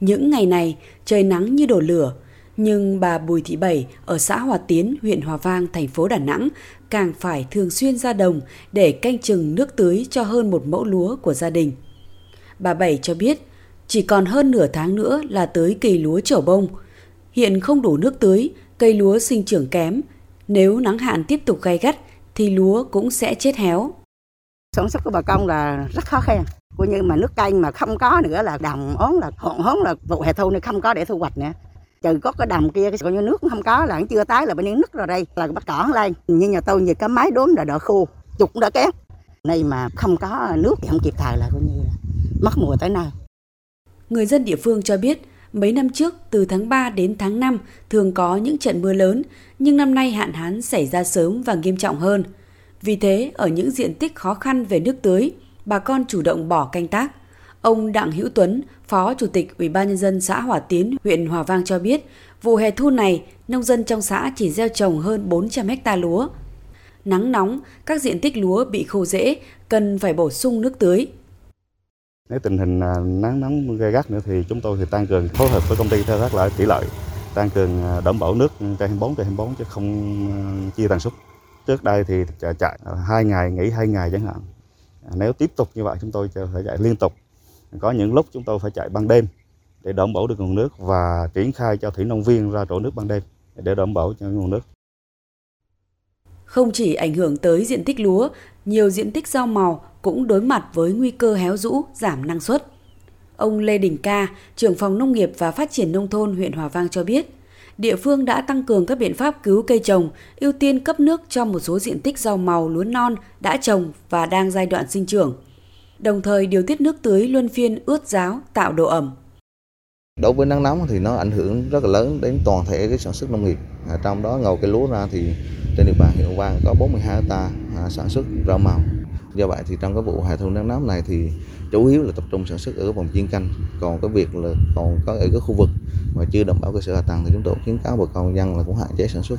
Những ngày này, trời nắng như đổ lửa, nhưng bà Bùi Thị Bảy ở xã Hòa Tiến, huyện Hòa Vang, thành phố Đà Nẵng càng phải thường xuyên ra đồng để canh chừng nước tưới cho hơn một mẫu lúa của gia đình. Bà Bảy cho biết, chỉ còn hơn nửa tháng nữa là tới kỳ lúa trổ bông. Hiện không đủ nước tưới, cây lúa sinh trưởng kém. Nếu nắng hạn tiếp tục gay gắt thì lúa cũng sẽ chết héo. Sản xuất của bà con là rất khó khăn. Coi như mà nước canh mà không có nữa là đồng ốm là họn hón là vụ hè thu này không có để thu hoạch nữa trừ có cái đầm kia coi như nước không có là chưa tái là bên นี้ nứt rồi đây là bắt cỏ lên như nhà tôi như cái máy đốn là đỡ khô trục đã kém này mà không có nước thì không kịp thời là coi như mất mùa tới nay Người dân địa phương cho biết, mấy năm trước từ tháng 3 đến tháng 5 thường có những trận mưa lớn, nhưng năm nay hạn hán xảy ra sớm và nghiêm trọng hơn. Vì thế, ở những diện tích khó khăn về nước tưới, bà con chủ động bỏ canh tác. Ông Đặng Hữu Tuấn, Phó Chủ tịch Ủy ban nhân dân xã Hòa Tiến, huyện Hòa Vang cho biết, vụ hè thu này, nông dân trong xã chỉ gieo trồng hơn 400 ha lúa. Nắng nóng, các diện tích lúa bị khô rễ, cần phải bổ sung nước tưới. Nếu tình hình à, nắng nóng gay gắt nữa thì chúng tôi thì tăng cường phối hợp với công ty theo thác lại thủy lợi tăng cường à, đảm bảo nước trên 24 trên 24 chứ không à, chia tần suất. Trước đây thì chạy, hai ngày nghỉ hai ngày chẳng hạn. Nếu tiếp tục như vậy chúng tôi phải chạy liên tục. Có những lúc chúng tôi phải chạy ban đêm để đảm bảo được nguồn nước và triển khai cho thủy nông viên ra trổ nước ban đêm để đảm bảo cho nguồn nước. Không chỉ ảnh hưởng tới diện tích lúa, nhiều diện tích rau màu cũng đối mặt với nguy cơ héo rũ, giảm năng suất. Ông Lê Đình Ca, trưởng phòng nông nghiệp và phát triển nông thôn huyện Hòa Vang cho biết, địa phương đã tăng cường các biện pháp cứu cây trồng, ưu tiên cấp nước cho một số diện tích rau màu lúa non đã trồng và đang giai đoạn sinh trưởng. Đồng thời điều tiết nước tưới luân phiên ướt ráo tạo độ ẩm. Đối với nắng nóng thì nó ảnh hưởng rất là lớn đến toàn thể cái sản xuất nông nghiệp. À, trong đó ngầu cây lúa ra thì trên địa bàn huyện Hòa có 42 hecta à, sản xuất rau màu. Do vậy thì trong cái vụ hè thu nắng nóng này thì chủ yếu là tập trung sản xuất ở vùng chuyên canh. Còn cái việc là còn có ở cái khu vực mà chưa đảm bảo cơ sở hạ tầng thì chúng tôi khuyến cáo bà con dân là cũng hạn chế sản xuất.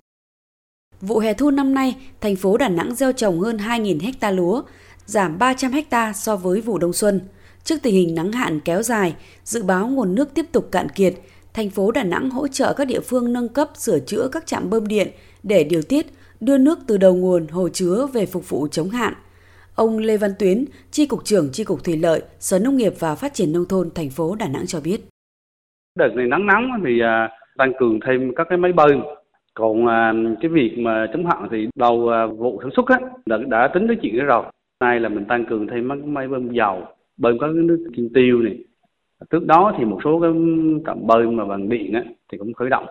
Vụ hè thu năm nay, thành phố Đà Nẵng gieo trồng hơn 2.000 hecta lúa, giảm 300 hecta so với vụ đông xuân. Trước tình hình nắng hạn kéo dài, dự báo nguồn nước tiếp tục cạn kiệt, thành phố Đà Nẵng hỗ trợ các địa phương nâng cấp sửa chữa các trạm bơm điện để điều tiết, đưa nước từ đầu nguồn hồ chứa về phục vụ chống hạn. Ông Lê Văn Tuyến, Tri Cục trưởng Tri Cục Thủy lợi, Sở Nông nghiệp và Phát triển Nông thôn thành phố Đà Nẵng cho biết. Đợt này nắng nóng thì à, tăng cường thêm các cái máy bơm. Còn à, cái việc mà chống hạn thì đầu à, vụ sản xuất á, đã, đã tính tới chuyện đó rồi. Nay là mình tăng cường thêm máy, máy bơm dầu, bơm các cái nước kim tiêu này. Trước đó thì một số cái trạm bơm mà bằng điện á, thì cũng khởi động.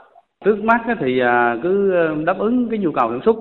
Trước mắt á, thì cứ đáp ứng cái nhu cầu sản xuất